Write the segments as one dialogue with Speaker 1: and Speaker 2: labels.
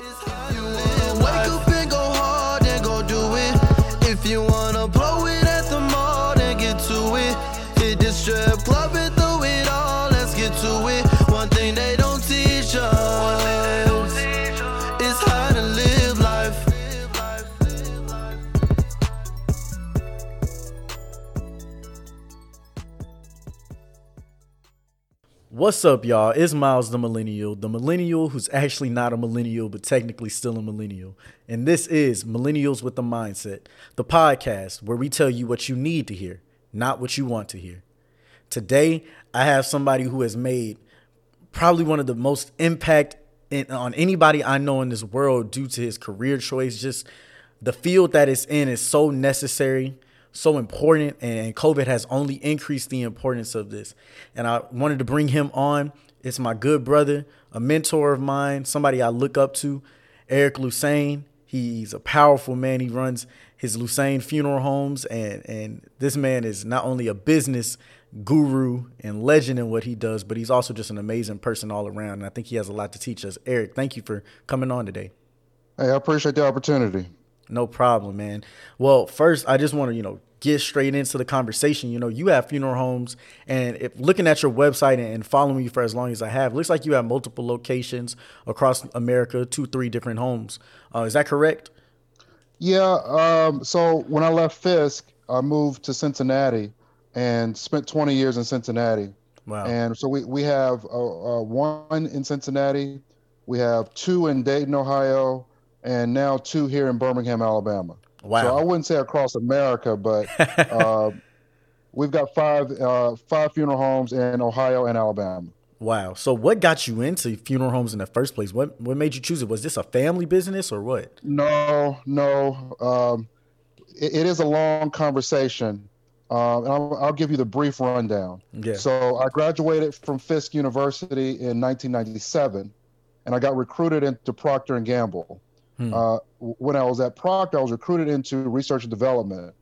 Speaker 1: You wanna wake
Speaker 2: What's up, y'all? It's Miles the Millennial, the millennial who's actually not a millennial, but technically still a millennial. And this is Millennials with the Mindset, the podcast where we tell you what you need to hear, not what you want to hear. Today, I have somebody who has made probably one of the most impact in, on anybody I know in this world due to his career choice. Just the field that it's in is so necessary, so important, and COVID has only increased the importance of this. And I wanted to bring him on. It's my good brother, a mentor of mine, somebody I look up to, Eric Lusain. He's a powerful man. He runs his Lusain Funeral Homes, and and this man is not only a business guru and legend in what he does, but he's also just an amazing person all around. And I think he has a lot to teach us. Eric, thank you for coming on today.
Speaker 3: Hey, I appreciate the opportunity.
Speaker 2: No problem, man. Well, first, I just want to, you know, get straight into the conversation. You know, you have funeral homes, and if looking at your website and following you for as long as I have, looks like you have multiple locations across America, two, three different homes. Uh, is that correct?
Speaker 3: Yeah. Um, so when I left Fisk, I moved to Cincinnati and spent 20 years in Cincinnati.
Speaker 2: Wow.
Speaker 3: And so we, we have uh, uh, one in Cincinnati, we have two in Dayton, Ohio, and now two here in Birmingham, Alabama.
Speaker 2: Wow.
Speaker 3: So I wouldn't say across America, but uh, we've got five uh, five funeral homes in Ohio and Alabama.
Speaker 2: Wow. So what got you into funeral homes in the first place? What what made you choose it? Was this a family business or what?
Speaker 3: No, no. Um, it, it is a long conversation. Uh, and I'll, I'll give you the brief rundown.
Speaker 2: Yeah.
Speaker 3: So I graduated from Fisk University in 1997, and I got recruited into Procter and Gamble.
Speaker 2: Hmm.
Speaker 3: Uh, when I was at Procter, I was recruited into research and development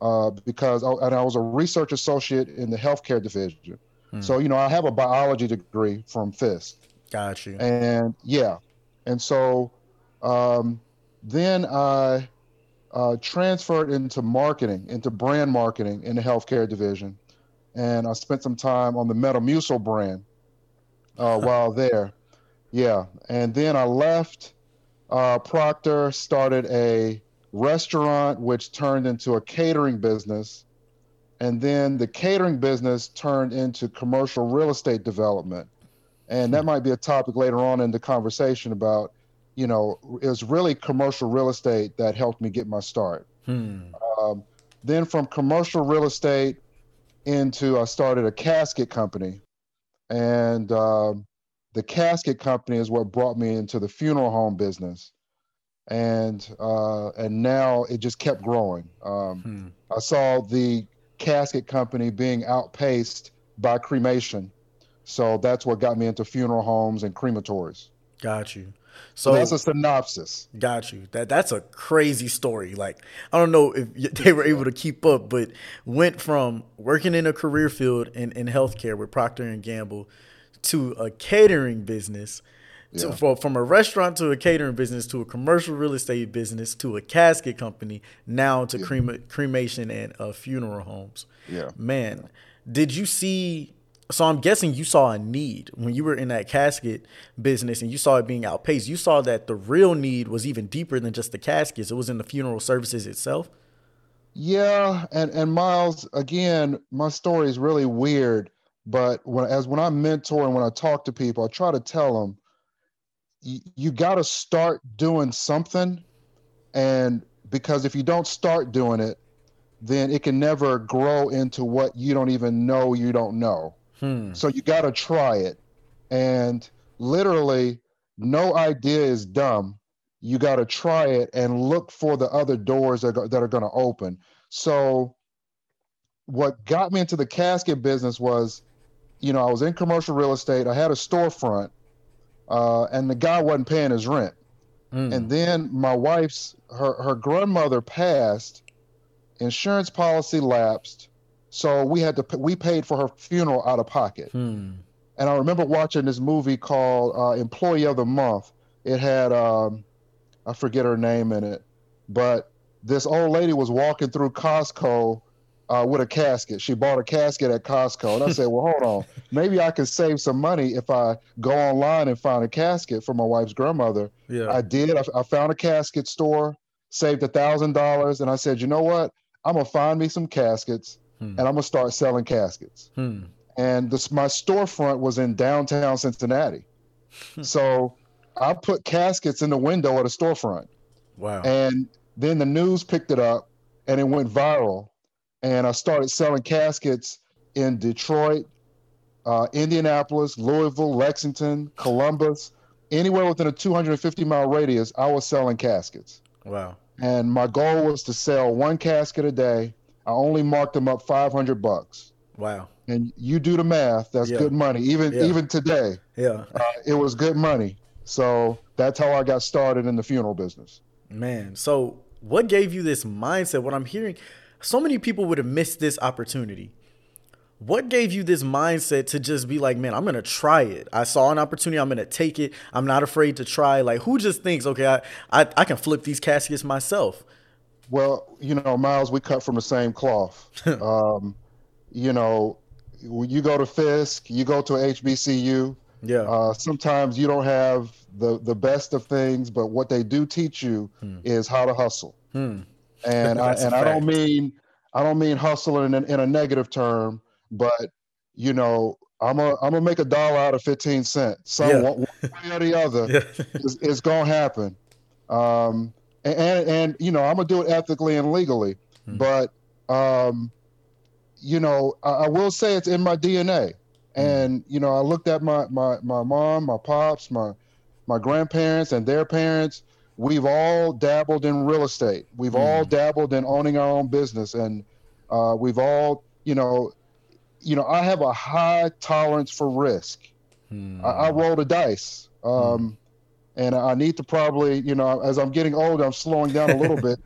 Speaker 3: uh, because I, and I was a research associate in the healthcare division.
Speaker 2: Hmm.
Speaker 3: So you know, I have a biology degree from Fisk.
Speaker 2: Got you.
Speaker 3: And yeah, and so um, then I uh, transferred into marketing, into brand marketing in the healthcare division, and I spent some time on the Metamucil brand uh, while there. Yeah, and then I left uh, Procter, started a restaurant, which turned into a catering business, and then the catering business turned into commercial real estate development, and that might be a topic later on in the conversation about you know, it was really commercial real estate that helped me get my start.
Speaker 2: Hmm.
Speaker 3: Um, then from commercial real estate into, I started a casket company. And um, the casket company is what brought me into the funeral home business. And uh, and now it just kept growing. Um,
Speaker 2: Hmm.
Speaker 3: I saw the casket company being outpaced by cremation. So that's what got me into funeral homes and crematories.
Speaker 2: Got you.
Speaker 3: So
Speaker 2: So
Speaker 3: that's a synopsis.
Speaker 2: Got you. That that's a crazy story. Like I don't know if they were able to keep up, but went from working in a career field in, in healthcare with Procter and Gamble to a catering business, to,
Speaker 3: Yeah.
Speaker 2: for, from a restaurant to a catering business to a commercial real estate business to a casket company, now to crema- cremation and uh, funeral homes.
Speaker 3: Yeah.
Speaker 2: Man, did you see? So I'm guessing you saw a need when you were in that casket business and you saw it being outpaced. You saw that the real need was even deeper than just the caskets. It was in the funeral services itself.
Speaker 3: Yeah, and and Miles, again, my story is really weird, but when as when I mentor and when I talk to people, I try to tell them you, got to start doing something and because if you don't start doing it, then it can never grow into what you don't even know you don't know.
Speaker 2: Hmm.
Speaker 3: So you got to try it. And literally, no idea is dumb. You got to try it and look for the other doors that, go, that are going to open. So, what got me into the casket business was, you know, I was in commercial real estate. I had a storefront, uh, and the guy wasn't paying his rent.
Speaker 2: Hmm.
Speaker 3: And then my wife's her her grandmother passed, insurance policy lapsed, so we had to we paid for her funeral out of pocket.
Speaker 2: Hmm.
Speaker 3: And I remember watching this movie called uh, Employee of the Month, it had um, I forget her name in it, but this old lady was walking through Costco uh, with a casket. She bought a casket at Costco, and I said, "Well, hold on, maybe I can save some money if I go online and find a casket for my wife's grandmother."
Speaker 2: Yeah.
Speaker 3: I did. I, I found a casket store, saved a thousand dollars, and I said, "You know what? I'm gonna find me some caskets,
Speaker 2: Hmm.
Speaker 3: and I'm gonna start selling caskets."
Speaker 2: Hmm.
Speaker 3: and this my storefront was in downtown Cincinnati. so I put caskets in the window at a storefront,
Speaker 2: Wow.
Speaker 3: and then the news picked it up, and it went viral. And I started selling caskets in Detroit, uh, Indianapolis, Louisville, Lexington, Columbus, anywhere within a 250 mile radius. I was selling caskets,
Speaker 2: wow.
Speaker 3: and my goal was to sell one casket a day. I only marked them up 500 bucks
Speaker 2: Wow.
Speaker 3: and you do the math that's
Speaker 2: Yeah.
Speaker 3: good money even
Speaker 2: Yeah.
Speaker 3: even today
Speaker 2: Yeah.
Speaker 3: uh, it was good money so that's how i got started in the funeral business
Speaker 2: Man, so what gave you this mindset? What I'm hearing, so many people would have missed this opportunity. What gave you this mindset to just be like, man, I'm gonna try it. I saw an opportunity, I'm gonna take it. I'm not afraid to try. Like, who just thinks, okay, I I, I can flip these caskets myself?
Speaker 3: well you know miles we cut from the same cloth um, you know when you go to fisk you go to hbcu
Speaker 2: Yeah.
Speaker 3: uh, sometimes you don't have the the best of things but what they do teach you is how to hustle
Speaker 2: hmm.
Speaker 3: And I, and I don't mean I don't mean hustle in, a- in a negative term, but you know I'm a I'm gonna make a dollar out of fifteen cents. So
Speaker 2: Yeah.
Speaker 3: one, one way or the other
Speaker 2: Yeah.
Speaker 3: is, is gonna happen. Um, and, and and you know I'm gonna do it ethically and legally,
Speaker 2: Hmm.
Speaker 3: but um, you know I, I will say it's in my DNA.
Speaker 2: Hmm.
Speaker 3: And you know I looked at my my my mom, my pops, my my grandparents, and their parents we've all dabbled in real estate. We've all
Speaker 2: Mhm.
Speaker 3: dabbled in owning our own business, and uh, we've all, you know, you know, I have a high tolerance for risk.
Speaker 2: Hmm.
Speaker 3: I, I roll the dice, um, and I need to probably, you know, as I'm getting older, I'm slowing down a little bit,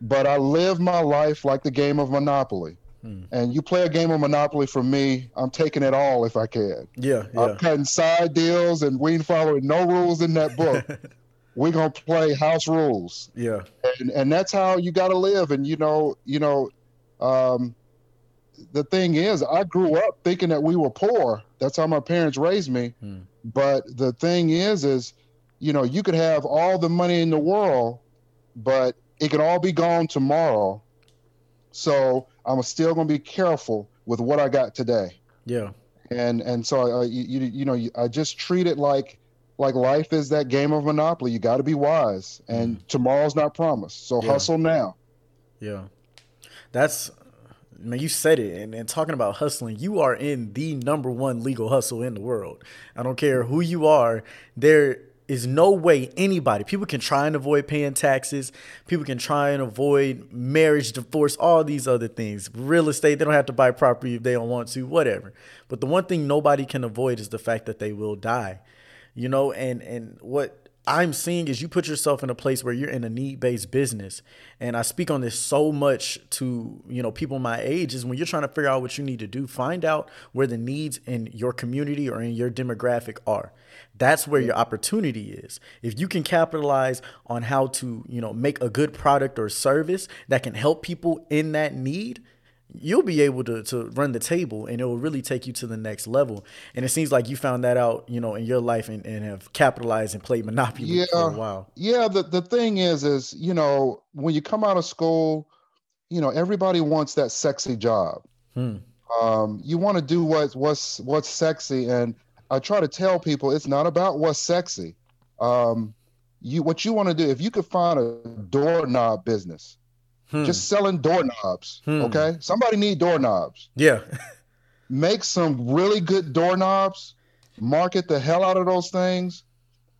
Speaker 3: but I live my life like the game of Monopoly.
Speaker 2: Hmm.
Speaker 3: And you play a game of Monopoly for me, I'm taking it all if I can.
Speaker 2: Yeah.
Speaker 3: I'm cutting side deals, and we ain't following no rules in that book. We're gonna play house rules
Speaker 2: yeah.
Speaker 3: and and that's how you got to live and you know you know um the thing is i grew up thinking that we were poor that's how my parents raised me
Speaker 2: Hmm.
Speaker 3: but the thing is is you know you could have all the money in the world but it could all be gone tomorrow so i'm still going to be careful with what i got today
Speaker 2: Yeah.
Speaker 3: and and so I, you, you you know I just treat it like like life is that game of monopoly you got to be wise and mm. tomorrow's not promised so
Speaker 2: Yeah.
Speaker 3: hustle now
Speaker 2: Yeah. That's man, you said it. And, and talking about hustling, you are in the number one legal hustle in the world. I don't care who you are. There is no way anybody, people can try and avoid paying taxes. People can try and avoid marriage, divorce, all these other things. Real estate, they don't have to buy property if they don't want to, whatever. But the one thing nobody can avoid is the fact that they will die. You know, and and what I'm seeing is you put yourself in a place where you're in a need-based business. And I speak on this so much to, you know, people my age is when you're trying to figure out what you need to do, find out where the needs in your community or in your demographic are. That's where your opportunity is. If you can capitalize on how to, you know, make a good product or service that can help people in that need, you'll be able to, to run the table and it will really take you to the next level. And it seems like you found that out, you know, in your life and, and have capitalized and played Monopoly
Speaker 3: Yeah.
Speaker 2: for a while.
Speaker 3: yeah the, the thing is is you know when you come out of school you know everybody wants that sexy job
Speaker 2: Hmm.
Speaker 3: um, you want to do what's what's what's sexy and i try to tell people it's not about what's sexy um, you what you want to do if you could find a doorknob business
Speaker 2: Hmm.
Speaker 3: just selling doorknobs
Speaker 2: Hmm.
Speaker 3: okay somebody need doorknobs
Speaker 2: yeah.
Speaker 3: make some really good doorknobs, market the hell out of those things,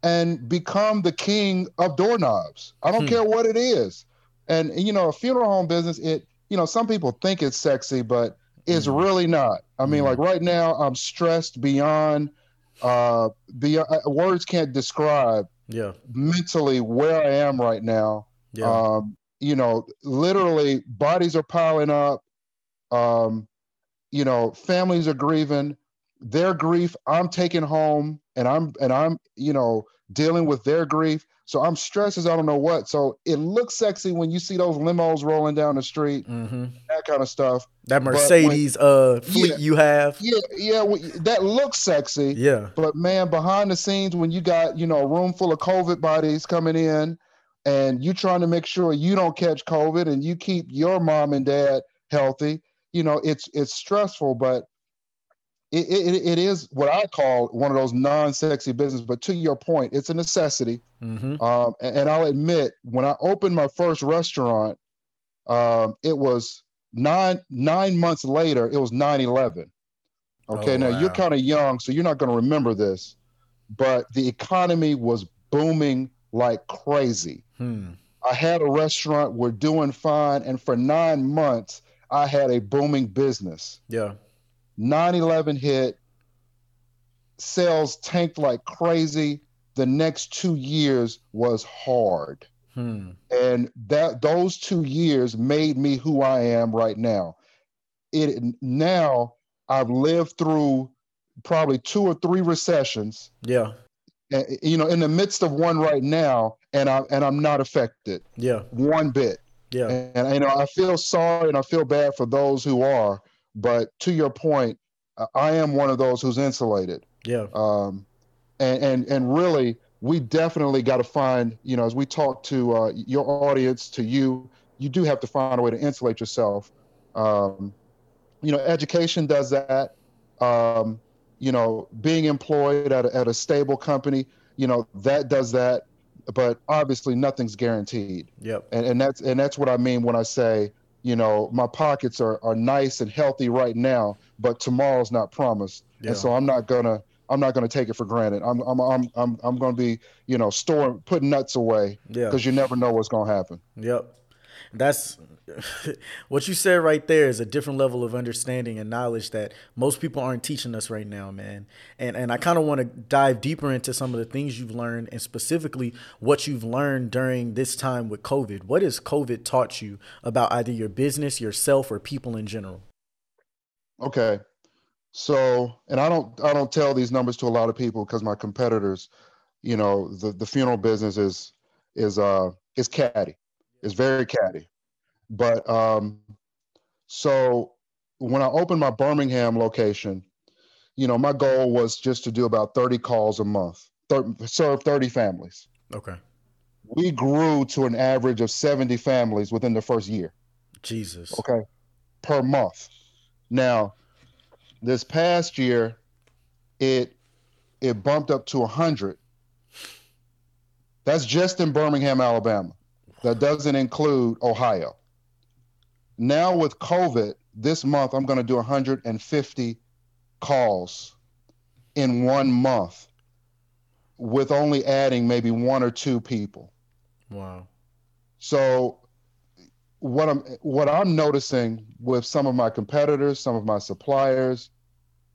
Speaker 3: and become the king of doorknobs. I don't
Speaker 2: Hmm.
Speaker 3: care what it is. And you know, a funeral home business, it you know, some people think it's sexy, but it's
Speaker 2: Mhm.
Speaker 3: really not. I mean, like right now, I'm stressed beyond uh beyond uh, words can't describe
Speaker 2: Yeah.
Speaker 3: mentally where I am right now.
Speaker 2: Yeah.
Speaker 3: Um, you know, literally bodies are piling up. Um, you know, families are grieving. Their grief, I'm taking home and I'm and I'm, you know, dealing with their grief. So I'm stressed as I don't know what. So it looks sexy when you see those limos rolling down the street,
Speaker 2: hmm
Speaker 3: that kind of stuff.
Speaker 2: That
Speaker 3: when-
Speaker 2: Mercedes uh fleet
Speaker 3: Yeah.
Speaker 2: you have.
Speaker 3: Yeah, yeah, well, that looks sexy.
Speaker 2: Yeah.
Speaker 3: But man, behind the scenes, when you got you know a room full of COVID bodies coming in, and you trying to make sure you don't catch COVID and you keep your mom and dad healthy, you know it's it's stressful. But it it, it is what I call one of those non-sexy business. But to your point, it's a necessity.
Speaker 2: hmm
Speaker 3: Um, and, and I'll admit, when I opened my first restaurant, um, it was nine nine months later. It was 9-11. Okay,
Speaker 2: Oh,
Speaker 3: now you're kind of young, so you're not going to remember this, but the economy was booming like crazy.
Speaker 2: Hmm.
Speaker 3: I had a restaurant, we're doing fine, and for nine months, I had a booming business.
Speaker 2: Yeah.
Speaker 3: 9/11 hit, sales tanked like crazy. The next two years was hard
Speaker 2: Hmm.
Speaker 3: and that those two years made me who I am right now. It now I've lived through probably two or three recessions,
Speaker 2: Yeah.
Speaker 3: You know, in the midst of one right now, and I and I'm not affected
Speaker 2: Yeah.
Speaker 3: one bit.
Speaker 2: Yeah.
Speaker 3: And you know, I feel sorry and I feel bad for those who are, but to your point, I- I am one of those who's insulated
Speaker 2: Yeah.
Speaker 3: um, and and and really we definitely got to find you know as we talk to uh, your audience to you you do have to find a way to insulate yourself um, you know education does that um, you know being employed at a, at a stable company you know that does that but obviously nothing's guaranteed
Speaker 2: Yep.
Speaker 3: and, and that's and that's what I mean when I say, you know, my pockets are, are nice and healthy right now, but tomorrow's not promised.
Speaker 2: Yeah.
Speaker 3: And so I'm not gonna I'm not gonna take it for granted. I'm I'm I'm I'm, I'm gonna be, you know, storing putting nuts away
Speaker 2: Yeah.
Speaker 3: because you never know what's gonna happen.
Speaker 2: Yep. That's what you said right there is a different level of understanding and knowledge that most people aren't teaching us right now, man. And and I kind of want to dive deeper into some of the things you've learned and specifically what you've learned during this time with COVID. What has COVID taught you about either your business, yourself, or people in general?
Speaker 3: Okay. So, and I don't I don't tell these numbers to a lot of people because my competitors, you know, the, the funeral business is is uh is catty. It's very catty. But um so when I opened my Birmingham location, you know, my goal was just to do about 30 calls a month, thir- serve 30 families.
Speaker 2: Okay.
Speaker 3: We grew to an average of 70 families within the first year
Speaker 2: Jesus.
Speaker 3: okay, per month. Now, this past year, it it bumped up to 100. That's just in Birmingham, Alabama. That doesn't include Ohio. Now with COVID, this month I'm going to do 150 calls in one month with only adding maybe one or two people.
Speaker 2: Wow.
Speaker 3: So what I'm what I'm noticing with some of my competitors, some of my suppliers,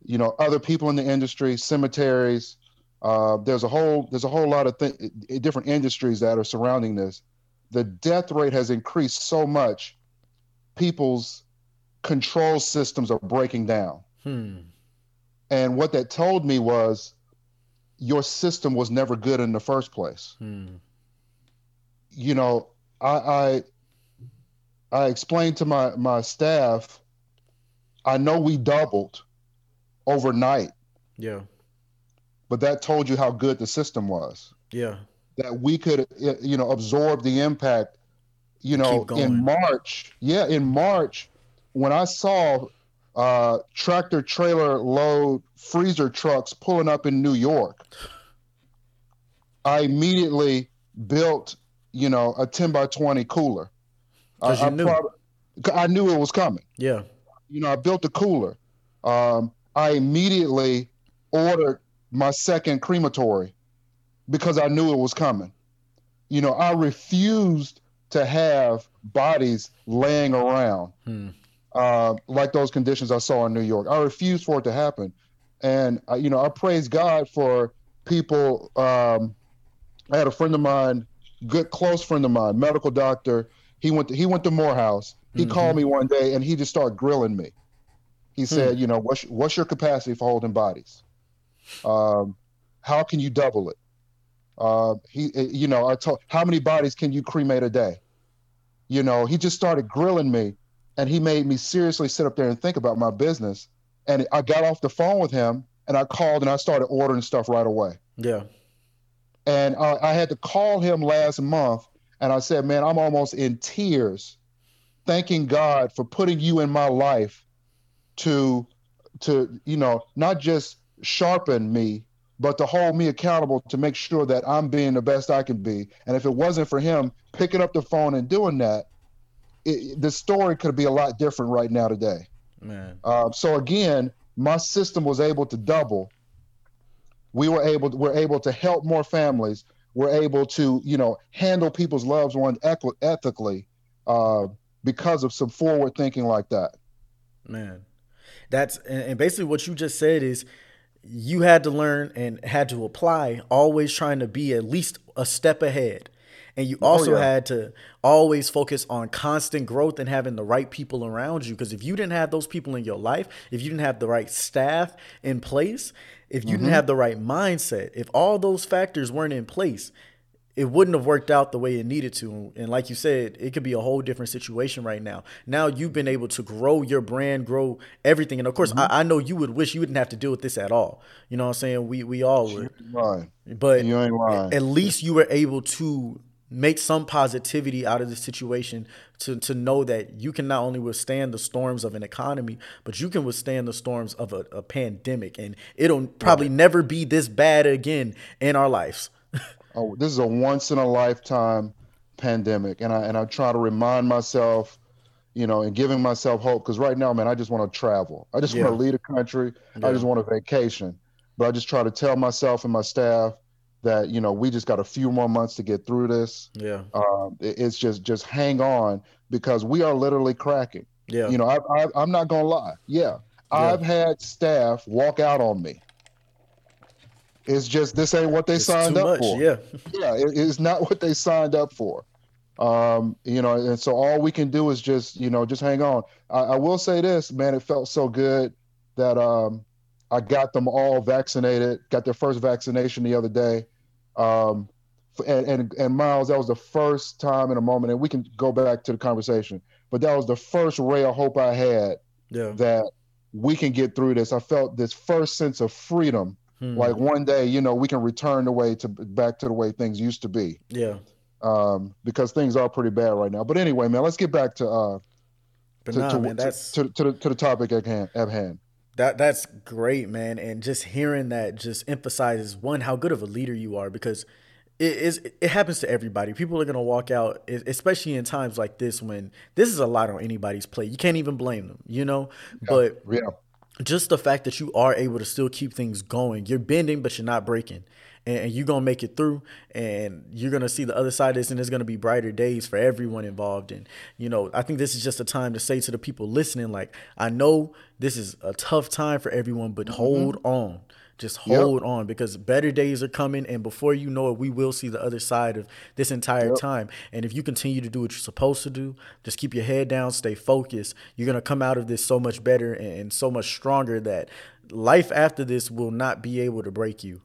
Speaker 3: you know, other people in the industry, cemeteries, uh, there's a whole there's a whole lot of th- different industries that are surrounding this. The death rate has increased so much, people's control systems are breaking down.
Speaker 2: Hmm.
Speaker 3: And what that told me was your system was never good in the first place.
Speaker 2: Hmm.
Speaker 3: you know, I I, I explained to my my staff, I know we doubled overnight,
Speaker 2: Yeah.
Speaker 3: but that told you how good the system was.
Speaker 2: Yeah.
Speaker 3: That we could, you know, absorb the impact. You know, in March, yeah, in March, when I saw uh, tractor trailer load freezer trucks pulling up in New York, I immediately built, you know, a 10 by 20 cooler.
Speaker 2: 'Cause you
Speaker 3: I,
Speaker 2: knew.
Speaker 3: prob- I knew it was coming.
Speaker 2: Yeah.
Speaker 3: You know, I built a cooler. Um, I immediately ordered my second crematory because I knew it was coming. You know, I refused to have bodies laying around
Speaker 2: Hmm.
Speaker 3: uh, like those conditions I saw in New York. I refused for it to happen, and uh, you know I praise God for people. Um, I had a friend of mine, good close friend of mine, medical doctor. He went to, he went to Morehouse. He
Speaker 2: Mhm.
Speaker 3: called me one day and he just started grilling me. He said, you know, what's what's your capacity for holding bodies? Um, how can you double it? Uh, he, eh, you know, I told, how many bodies can you cremate a day? You know, he just started grilling me, and he made me seriously sit up there and think about my business. And I got off the phone with him, and I called and I started ordering stuff right away.
Speaker 2: Yeah.
Speaker 3: And I, I had to call him last month, and I said, "Man, I'm almost in tears, thanking God for putting you in my life to, to you know, not just sharpen me, but to hold me accountable to make sure that I'm being the best I can be. And if it wasn't for him picking up the phone and doing that, it, the story could be a lot different right now today.
Speaker 2: Man.
Speaker 3: Uh, so again, my system was able to double. We were able to, we're able to help more families. We're able to you know handle people's loved ones equi- ethically uh, because of some forward thinking like that.
Speaker 2: Man, that's and and basically what you just said is you had to learn and had to apply, always trying to be at least a step ahead. And you oh, also
Speaker 3: yeah.
Speaker 2: had to always focus on constant growth and having the right people around you. Because if you didn't have those people in your life, if you didn't have the right staff in place, if you didn't mm-hmm. have the right mindset, if all those factors weren't in place, it wouldn't have worked out the way it needed to. And like you said, it could be a whole different situation right now. Now you've been able to grow your brand, grow everything. And of course, mm-hmm. I, I know you would wish you wouldn't have to deal with this at all. You know what I'm saying? We we all would. But
Speaker 3: You ain't lying.
Speaker 2: at least you were able to make some positivity out of the situation to, to know that you can not only withstand the storms of an economy, but you can withstand the storms of a, a pandemic. And it'll probably never be this bad again in our lives.
Speaker 3: Oh, this is a once in a lifetime pandemic, and I and I try to remind myself, you know, and giving myself hope because right now, man, I just want to travel. I just
Speaker 2: Yeah.
Speaker 3: want to leave a country.
Speaker 2: Yeah.
Speaker 3: I just want a vacation. But I just try to tell myself and my staff that you know we just got a few more months to get through this.
Speaker 2: Yeah.
Speaker 3: Um, it- it's just just hang on because we are literally cracking.
Speaker 2: Yeah.
Speaker 3: You know, I, I, I'm not gonna lie. Yeah, I've had staff walk out on me. It's just this ain't what they
Speaker 2: It's
Speaker 3: signed up
Speaker 2: much.
Speaker 3: for
Speaker 2: Yeah.
Speaker 3: yeah, it is not what they signed up for. Um, you know, and so all we can do is just, you know, just hang on. I, I will say this, man, it felt so good that um, I got them all vaccinated, got their first vaccination the other day. Um, and, and, and Miles, that was the first time in a moment, and we can go back to the conversation, but that was the first ray of hope I had
Speaker 2: Yeah.
Speaker 3: that we can get through this. I felt this first sense of freedom.
Speaker 2: Hmm.
Speaker 3: Like one day, you know, we can return the way to back to the way things used to be
Speaker 2: yeah.
Speaker 3: um, because things are pretty bad right now. But anyway, man, let's get back to uh, to,
Speaker 2: nah,
Speaker 3: to,
Speaker 2: man,
Speaker 3: to-
Speaker 2: that's
Speaker 3: to, to, the, to the topic at hand. At hand.
Speaker 2: That that's great, man. And just hearing that just emphasizes one how good of a leader you are because it is it happens to everybody. People are gonna walk out, especially in times like this when this is a lot on anybody's plate. You can't even blame them, you know. But
Speaker 3: Yeah,
Speaker 2: just the fact that you are able to still keep things going, you're bending but you're not breaking, and, you're gonna make it through, and you're gonna see the other side of this, and there's gonna be brighter days for everyone involved. And you know, I think this is just a time to say to the people listening, like, I know this is a tough time for everyone, but mm-hmm. hold on. Just
Speaker 3: Yep.
Speaker 2: hold on because better days are coming, and before you know it, we will see the other side of this entire time. And if you continue to do what you're supposed to do, just keep your head down, stay focused. You're gonna come out of this so much better and, so much stronger that life after this will not be able to break you.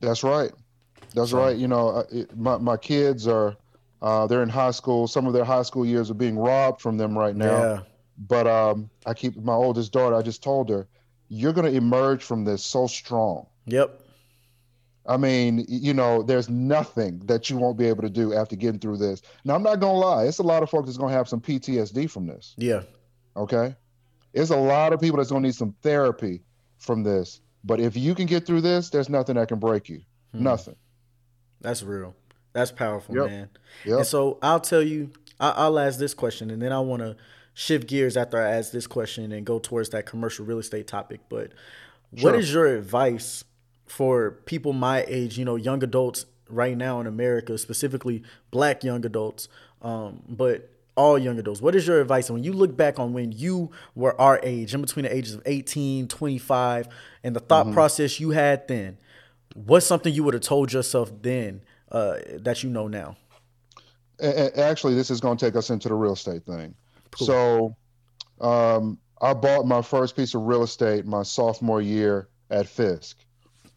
Speaker 3: that's right. That's
Speaker 2: So-
Speaker 3: right. You know, uh, it, my my kids are uh, they're in high school. Some of their high school years are being robbed from them right now.
Speaker 2: Yeah,
Speaker 3: But um, I keep my oldest daughter. I just told her, you're going to emerge from this so strong.
Speaker 2: yep,
Speaker 3: I mean, you know, there's nothing that you won't be able to do after getting through this. Now, I'm not gonna lie, it's a lot of folks that's gonna have some PTSD from this.
Speaker 2: yeah,
Speaker 3: Okay, it's a lot of people that's gonna need some therapy from this. But if you can get through this, there's nothing that can break you.
Speaker 2: Hmm.
Speaker 3: Nothing.
Speaker 2: that's real. That's powerful,
Speaker 3: Yep.
Speaker 2: man.
Speaker 3: Yep.
Speaker 2: And so I'll tell you, I, I'll ask this question, and then I want to shift gears after I ask this question and go towards that commercial real estate topic. But what
Speaker 3: Sure.
Speaker 2: is your advice for people my age, you know, young adults right now in America, specifically black young adults, um, but all young adults? What is your advice? And when you look back on when you were our age, in between the ages of 18, 25, and the thought process you had then, what's something you would have told yourself then uh, that you know now?
Speaker 3: Actually, this is going to take us into the real estate thing. So, um, I bought my first piece of real estate my sophomore year at Fisk.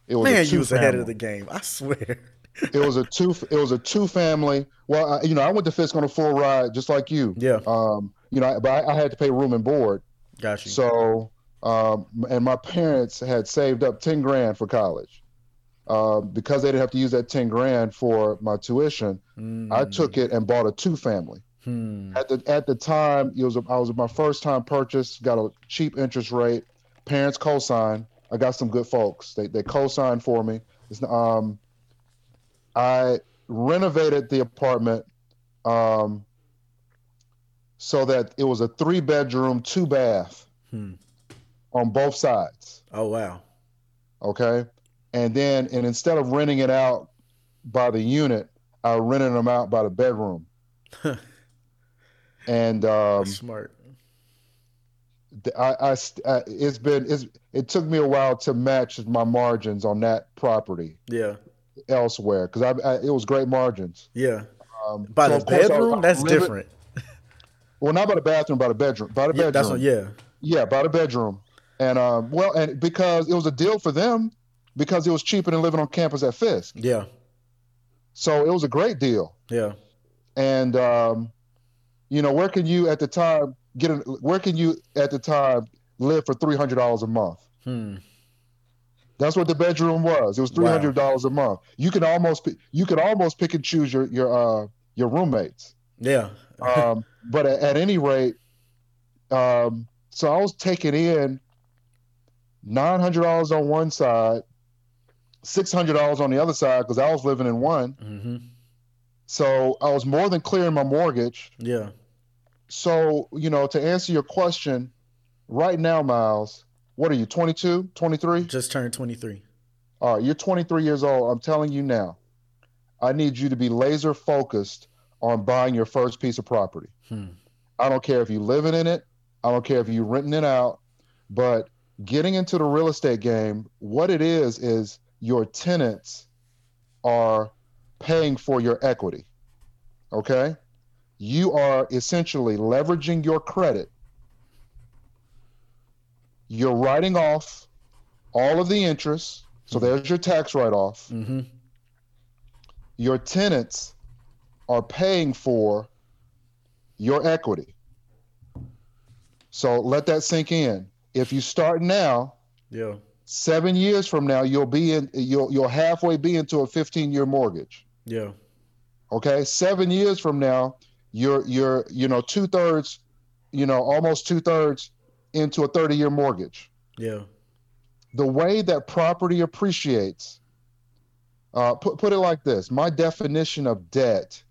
Speaker 3: It was a
Speaker 2: Man, you was ahead of the game. I swear.
Speaker 3: it was a two. It was a two family. Well, I, you know, I went to Fisk on a full ride, just like you.
Speaker 2: Yeah.
Speaker 3: Um, you know, but I, I had to pay room and board.
Speaker 2: Got you.
Speaker 3: So, um, and my parents had saved up ten grand for college. Um, because they didn't have to use that ten grand for my tuition, I took it and bought a two family.
Speaker 2: Hmm.
Speaker 3: At the at the time, it was I was my first time purchase. Got a cheap interest rate. Parents co-signed. I got some good folks. They they co-signed for me. It's, um, I renovated the apartment, um, so that it was a three bedroom, two bath,
Speaker 2: Hmm.
Speaker 3: on both sides.
Speaker 2: Oh wow.
Speaker 3: Okay, and then and instead of renting it out by the unit, I rented them out by the bedroom. and um,
Speaker 2: smart.
Speaker 3: I, I, I it's been it's it took me a while to match my margins on that property
Speaker 2: Yeah.
Speaker 3: elsewhere because I, I it was great margins.
Speaker 2: Yeah.
Speaker 3: Um,
Speaker 2: By
Speaker 3: so
Speaker 2: the bedroom, that's different.
Speaker 3: Well, not by the bathroom, by the bedroom, by the
Speaker 2: Yeah,
Speaker 3: bedroom.
Speaker 2: that's what, yeah.
Speaker 3: Yeah, by the bedroom, and um, well, and because it was a deal for them because it was cheaper than living on campus at Fisk,
Speaker 2: Yeah.
Speaker 3: so it was a great deal.
Speaker 2: Yeah.
Speaker 3: And um, you know, where can you at the time get? A, where can you at the time live for three hundred dollars a month?
Speaker 2: Hmm.
Speaker 3: That's what the bedroom was. It was three
Speaker 2: Wow.
Speaker 3: hundred dollars a month. You can almost you can almost pick and choose your your uh your roommates.
Speaker 2: Yeah.
Speaker 3: Um, but at, at any rate, um, so I was taking in nine hundred dollars on one side, six hundred dollars on the other side because I was living in one.
Speaker 2: hmm
Speaker 3: So I was more than clearing my mortgage.
Speaker 2: Yeah.
Speaker 3: So you know, to answer your question, right now, Miles, what are you? 22, 23?
Speaker 2: Just turned 23.
Speaker 3: All right, you're 23 years old. I'm telling you now, I need you to be laser focused on buying your first piece of property.
Speaker 2: Hmm.
Speaker 3: I don't care if you're living in it, I don't care if you're renting it out, but getting into the real estate game, what it is, is your tenants are paying for your equity. Okay? You are essentially leveraging your credit. You're writing off all of the interest. So there's your tax write off.
Speaker 2: hmm
Speaker 3: Your tenants are paying for your equity. So let that sink in. If you start now,
Speaker 2: Yeah.
Speaker 3: seven years from now, you'll be in you'll you'll halfway be into a 15 year mortgage.
Speaker 2: Yeah.
Speaker 3: Okay. Seven years from now, you're you're you know two thirds, you know, almost two thirds into a 30 year mortgage.
Speaker 2: Yeah.
Speaker 3: the way that property appreciates uh, put, put it like this my definition of debt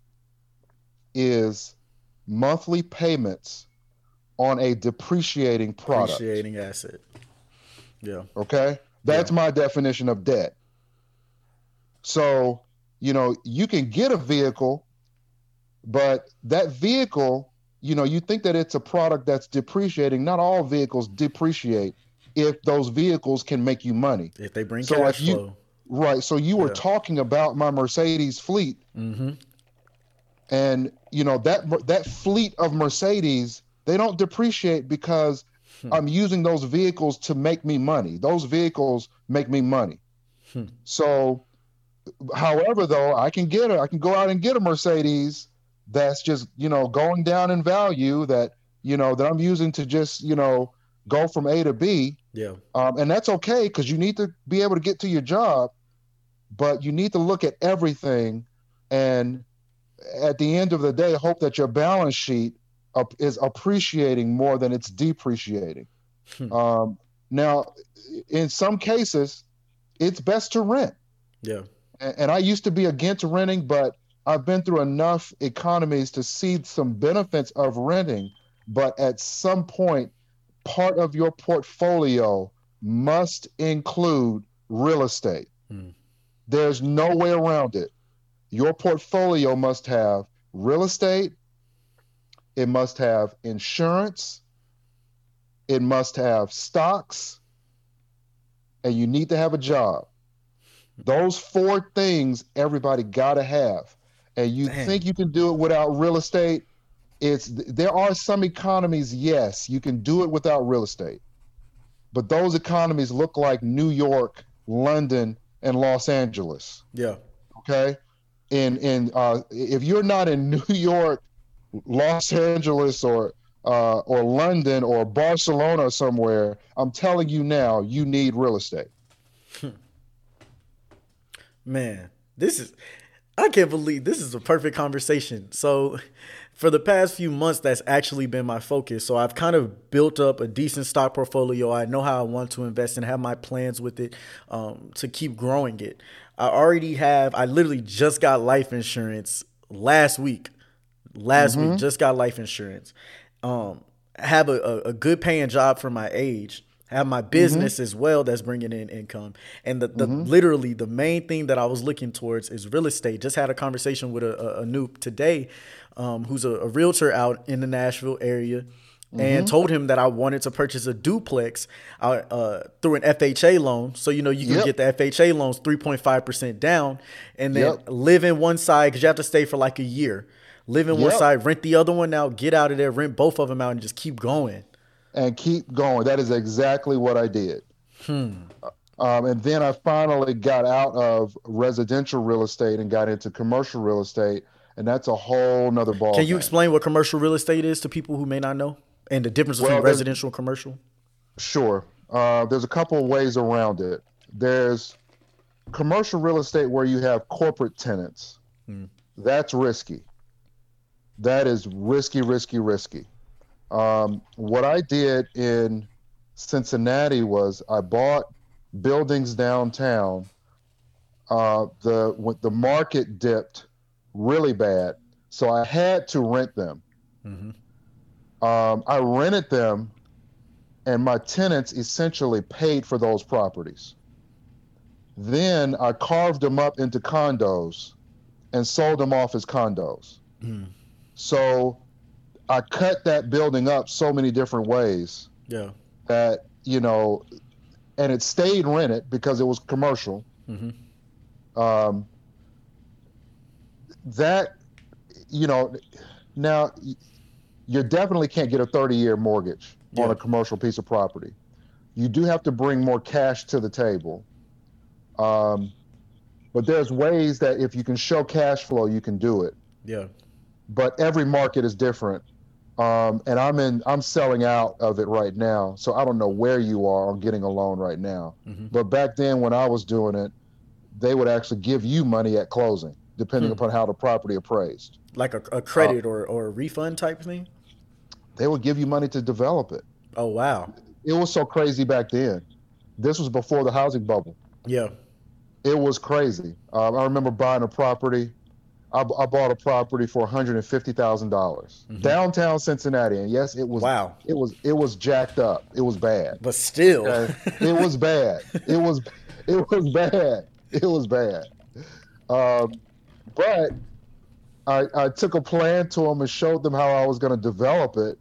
Speaker 3: is monthly payments on a depreciating product
Speaker 2: Appreciating asset. Yeah.
Speaker 3: okay that's my definition of debt so you know you can get a vehicle but that vehicle you know you think that it's a product that's depreciating not all vehicles depreciate if those vehicles can make you money
Speaker 2: If they bring
Speaker 3: So,
Speaker 2: cash
Speaker 3: like, you-
Speaker 2: flow.
Speaker 3: Right. So you were
Speaker 2: Yeah.
Speaker 3: talking about my Mercedes fleet,
Speaker 2: hmm
Speaker 3: and you know that that fleet of Mercedes, they don't depreciate because
Speaker 2: Hmm.
Speaker 3: I'm using those vehicles to make me money. Those vehicles make me money.
Speaker 2: Hmm.
Speaker 3: So, however, though, I can get a, I can go out and get a Mercedes that's just you know going down in value that you know that I'm using to just you know go from A to B.
Speaker 2: Yeah.
Speaker 3: um, and that's okay because you need to be able to get to your job but you need to look at everything and at the end of the day hope that your balance sheet up, is appreciating more than it's depreciating
Speaker 2: Hmm.
Speaker 3: um, now in some cases it's best to rent
Speaker 2: Yeah.
Speaker 3: and, and i used to be against renting but i've been through enough economies to see some benefits of renting but at some point part of your portfolio must include real estate.
Speaker 2: Hmm.
Speaker 3: there's no way around it. Your portfolio must have real estate it must have insurance it must have stocks and you need to have a job. Those four things everybody got to have and you
Speaker 2: Damn.
Speaker 3: think you can do it without real estate it's there are some economies yes you can do it without real estate but those economies look like new york london and los angeles
Speaker 2: Yeah.
Speaker 3: Okay, in in uh, if you're not in New York, Los Angeles, or uh, or London or Barcelona or somewhere, I'm telling you now, you need real estate.
Speaker 2: Man, this is I can't believe this is a perfect conversation. So for the past few months that's actually been my focus. So I've kind of built up a decent stock portfolio. I know how I want to invest and have my plans with it um, to keep growing it. I already have I literally just got life insurance last week. Last mm-hmm. week just got life insurance. Um have a, a, a good paying job for my age have my business mm-hmm. as well that's bringing in income and the, the mm-hmm. literally the main thing that i was looking towards is real estate just had a conversation with a, a, a noob today um, who's a, a, realtor out in the nashville area mm-hmm. and told him that i wanted to purchase a duplex uh, uh, through an fha loan so you know you can yep. get the fha loans 3.5% down and then yep. live in one side because you have to stay for like a year live in yep. one side rent the other one out get out of there rent both of them out and just keep going
Speaker 3: and keep going. That is exactly what I did. Hmm. Um, and then I finally got out of residential real estate and got into commercial real estate, and that's a whole nother ball.
Speaker 2: Can you game. explain what commercial real estate is to people who may not know, and the difference well, between residential and commercial?
Speaker 3: Sure. Uh, there's a couple of ways around it. There's commercial real estate where you have corporate tenants. Hmm. That's risky. That is risky, risky, risky. Um, what I did in Cincinnati was I bought buildings downtown. Uh, the the market dipped really bad, so I had to rent them. Mm-hmm. Um, I rented them, and my tenants essentially paid for those properties. Then I carved them up into condos and sold them off as condos. Mm. So I cut that building up so many different ways.
Speaker 2: Yeah.
Speaker 3: That you know, and it stayed rented because it was commercial. Mm-hmm. Um, that you know, now you definitely can't get a 30 year mortgage yeah. on a commercial piece of property. You do have to bring more cash to the table. Um, but there's ways that if you can show cash flow, you can do it.
Speaker 2: Yeah.
Speaker 3: But every market is different. Um, and I'm in, I'm selling out of it right now. So I don't know where you are on getting a loan right now. Mm-hmm. But back then, when I was doing it, they would actually give you money at closing, depending hmm. upon how the property appraised.
Speaker 2: Like a, a credit uh, or, or a refund type thing?
Speaker 3: They would give you money to develop it.
Speaker 2: Oh, wow.
Speaker 3: It was so crazy back then. This was before the housing bubble.
Speaker 2: Yeah.
Speaker 3: It was crazy. Um, I remember buying a property I, I bought a property for one hundred and fifty thousand dollars mm-hmm. downtown Cincinnati, and yes, it was
Speaker 2: wow.
Speaker 3: It was it was jacked up. It was bad,
Speaker 2: but still,
Speaker 3: okay? it was bad. It was it was bad. It was bad. Um, but I, I took a plan to them and showed them how I was going to develop it,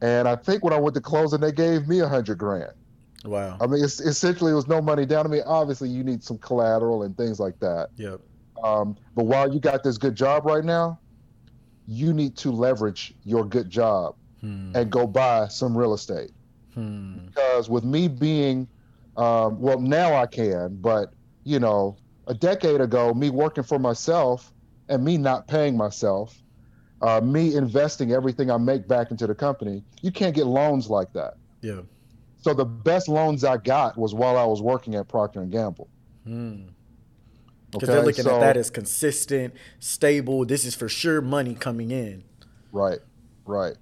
Speaker 3: and I think when I went to closing, they gave me a hundred grand.
Speaker 2: Wow.
Speaker 3: I mean, it's, essentially, it was no money down. I mean, obviously, you need some collateral and things like that.
Speaker 2: Yep.
Speaker 3: Um, but while you got this good job right now, you need to leverage your good job hmm. and go buy some real estate. Hmm. Because with me being, um, well, now I can, but you know, a decade ago, me working for myself and me not paying myself, uh, me investing everything I make back into the company, you can't get loans like that.
Speaker 2: Yeah.
Speaker 3: So the best loans I got was while I was working at Procter and Gamble. Hmm
Speaker 2: because okay, they're looking so, at that as consistent, stable. This is for sure money coming in.
Speaker 3: Right, right.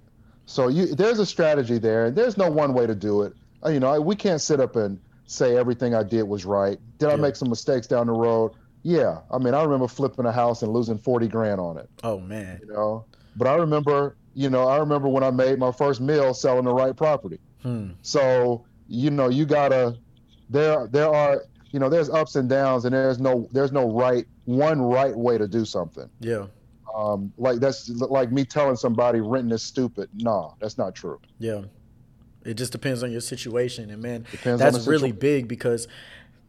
Speaker 3: So you there's a strategy there, and there's no one way to do it. Uh, you know, we can't sit up and say everything I did was right. Did yeah. I make some mistakes down the road? Yeah. I mean, I remember flipping a house and losing forty grand on it.
Speaker 2: Oh man.
Speaker 3: You know, but I remember, you know, I remember when I made my first meal selling the right property. Hmm. So you know, you gotta. There, there are you know, there's ups and downs, and there's no there's no right one right way to do something.
Speaker 2: Yeah.
Speaker 3: Um, like that's like me telling somebody renting is stupid. Nah, that's not true.
Speaker 2: Yeah. It just depends on your situation, and man, depends that's really big because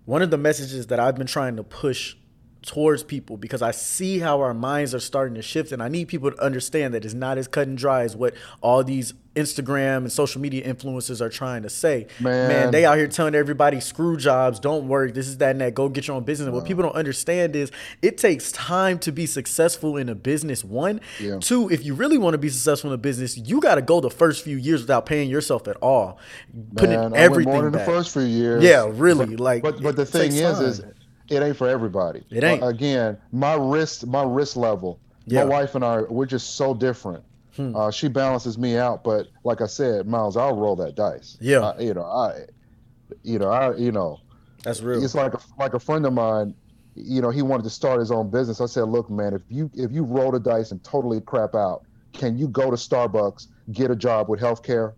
Speaker 2: one of the messages that I've been trying to push towards people because I see how our minds are starting to shift and I need people to understand that it's not as cut and dry as what all these Instagram and social media influencers are trying to say.
Speaker 3: Man.
Speaker 2: they out here telling everybody screw jobs, don't work, this is that and that, go get your own business. And what people don't understand is it takes time to be successful in a business. One,
Speaker 3: Yeah.
Speaker 2: two, if you really want to be successful in a business, you got to go the first few years without paying yourself at all, putting
Speaker 3: Man, I went
Speaker 2: everything
Speaker 3: more than
Speaker 2: back.
Speaker 3: the first few years.
Speaker 2: Yeah, really,
Speaker 3: But,
Speaker 2: like,
Speaker 3: but but the thing is, is
Speaker 2: time.
Speaker 3: It ain't for everybody.
Speaker 2: It ain't.
Speaker 3: Uh, again, my risk, my risk level.
Speaker 2: Yeah.
Speaker 3: My wife and I, we're just so different.
Speaker 2: Hmm.
Speaker 3: Uh, she balances me out, but like I said, Miles, I'll roll that dice.
Speaker 2: Yeah.
Speaker 3: You know, I, you know, I, you know,
Speaker 2: That's real.
Speaker 3: it's like a, like a friend of mine. You know, he wanted to start his own business. I said, look, man, if you if you roll the dice and totally crap out, can you go to Starbucks, get a job with healthcare,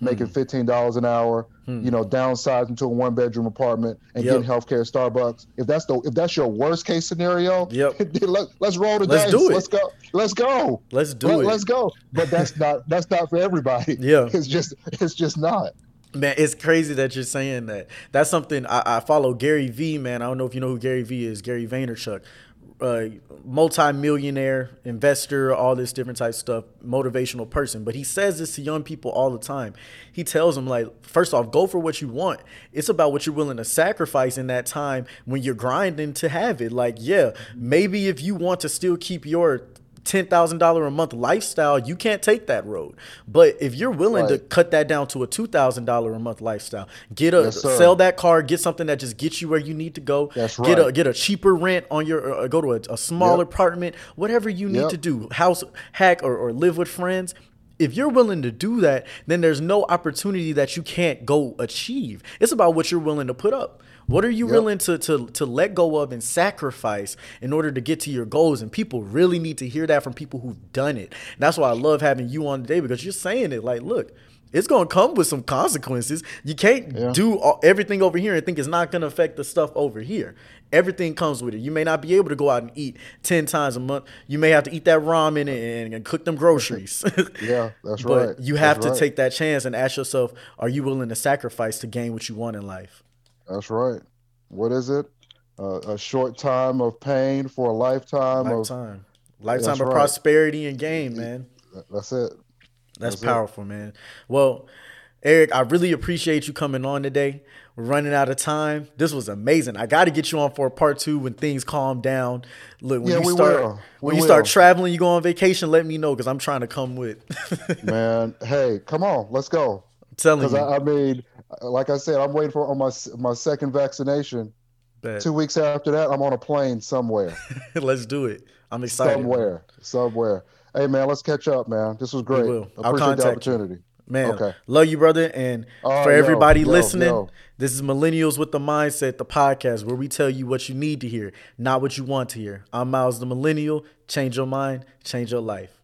Speaker 3: making
Speaker 2: Hmm.
Speaker 3: fifteen dollars an hour? You know, downsize into a one bedroom apartment and
Speaker 2: Yep.
Speaker 3: getting healthcare at Starbucks. If that's the if that's your worst case scenario,
Speaker 2: Yep.
Speaker 3: let, let's roll the
Speaker 2: Let's
Speaker 3: dice.
Speaker 2: do it.
Speaker 3: Let's go. Let's go.
Speaker 2: Let's do
Speaker 3: Let,
Speaker 2: it.
Speaker 3: Let's go. But that's not that's not for everybody.
Speaker 2: Yeah.
Speaker 3: It's just it's just not.
Speaker 2: Man, it's crazy that you're saying that. That's something I, I follow Gary V. Man, I don't know if you know who Gary V. is. Gary Vaynerchuk, uh, multi-millionaire investor, all this different type stuff, motivational person. But he says this to young people all the time. He tells them like, first off, go for what you want. It's about what you're willing to sacrifice in that time when you're grinding to have it. Like, yeah, maybe if you want to still keep your ten thousand dollar a month lifestyle, you can't take that road. But if you're willing to cut that down to a two thousand dollar a month lifestyle, get a
Speaker 3: Yes,
Speaker 2: sell that car, get something that just gets you where you need to go.
Speaker 3: That's
Speaker 2: Get a get a cheaper rent on your uh, go to a, a smaller
Speaker 3: Yep.
Speaker 2: apartment, whatever you need
Speaker 3: Yep.
Speaker 2: to do, house hack or, or live with friends. If you're willing to do that, then there's no opportunity that you can't go achieve. It's about what you're willing to put up. What are you
Speaker 3: Yep.
Speaker 2: willing to, to to let go of and sacrifice in order to get to your goals? And people really need to hear that from people who've done it. And that's why I love having you on today because you're saying it like, look, it's gonna come with some consequences. You can't
Speaker 3: Yeah.
Speaker 2: do all, everything over here and think it's not gonna affect the stuff over here. Everything comes with it. You may not be able to go out and eat ten times a month. You may have to eat that ramen and, and cook them groceries.
Speaker 3: Yeah, that's right.
Speaker 2: but
Speaker 3: right.
Speaker 2: you have
Speaker 3: That's
Speaker 2: to
Speaker 3: right.
Speaker 2: take that chance and ask yourself, are you willing to sacrifice to gain what you want in life?
Speaker 3: That's right. What is it? Uh, a short time of pain for a lifetime,
Speaker 2: of Lifetime.
Speaker 3: Lifetime
Speaker 2: of
Speaker 3: right.
Speaker 2: prosperity and gain, man.
Speaker 3: That's it.
Speaker 2: That's,
Speaker 3: That's it.
Speaker 2: powerful, man. Well, Eric, I really appreciate you coming on today. We're running out of time. This was amazing. I got to get you on for a part two when things calm down. Look, when
Speaker 3: Yeah,
Speaker 2: you start
Speaker 3: will.
Speaker 2: when you start traveling, you go on vacation. Let me know because I'm trying to come with.
Speaker 3: Man, hey, come on, let's go.
Speaker 2: I'm telling you,
Speaker 3: I, I mean, like I said, I'm waiting for on my my second vaccination.
Speaker 2: Bet.
Speaker 3: Two weeks after that, I'm on a plane somewhere,
Speaker 2: let's do it. I'm excited.
Speaker 3: somewhere, somewhere. Hey, man, let's catch up, man. This was great.
Speaker 2: will. I'll
Speaker 3: Appreciate the
Speaker 2: contact you.
Speaker 3: opportunity.
Speaker 2: Man,
Speaker 3: Okay.
Speaker 2: love you, brother. And
Speaker 3: Oh,
Speaker 2: for everybody
Speaker 3: yo,
Speaker 2: listening,
Speaker 3: yo.
Speaker 2: this is Millennials with the Mindset, the podcast where we tell you what you need to hear, not what you want to hear. I'm Miles the Millennial. Change your mind, change your life.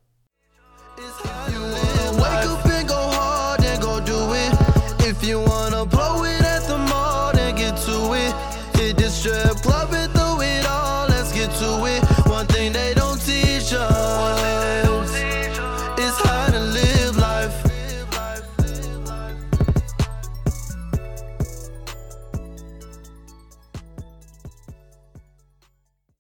Speaker 1: If you wanna blow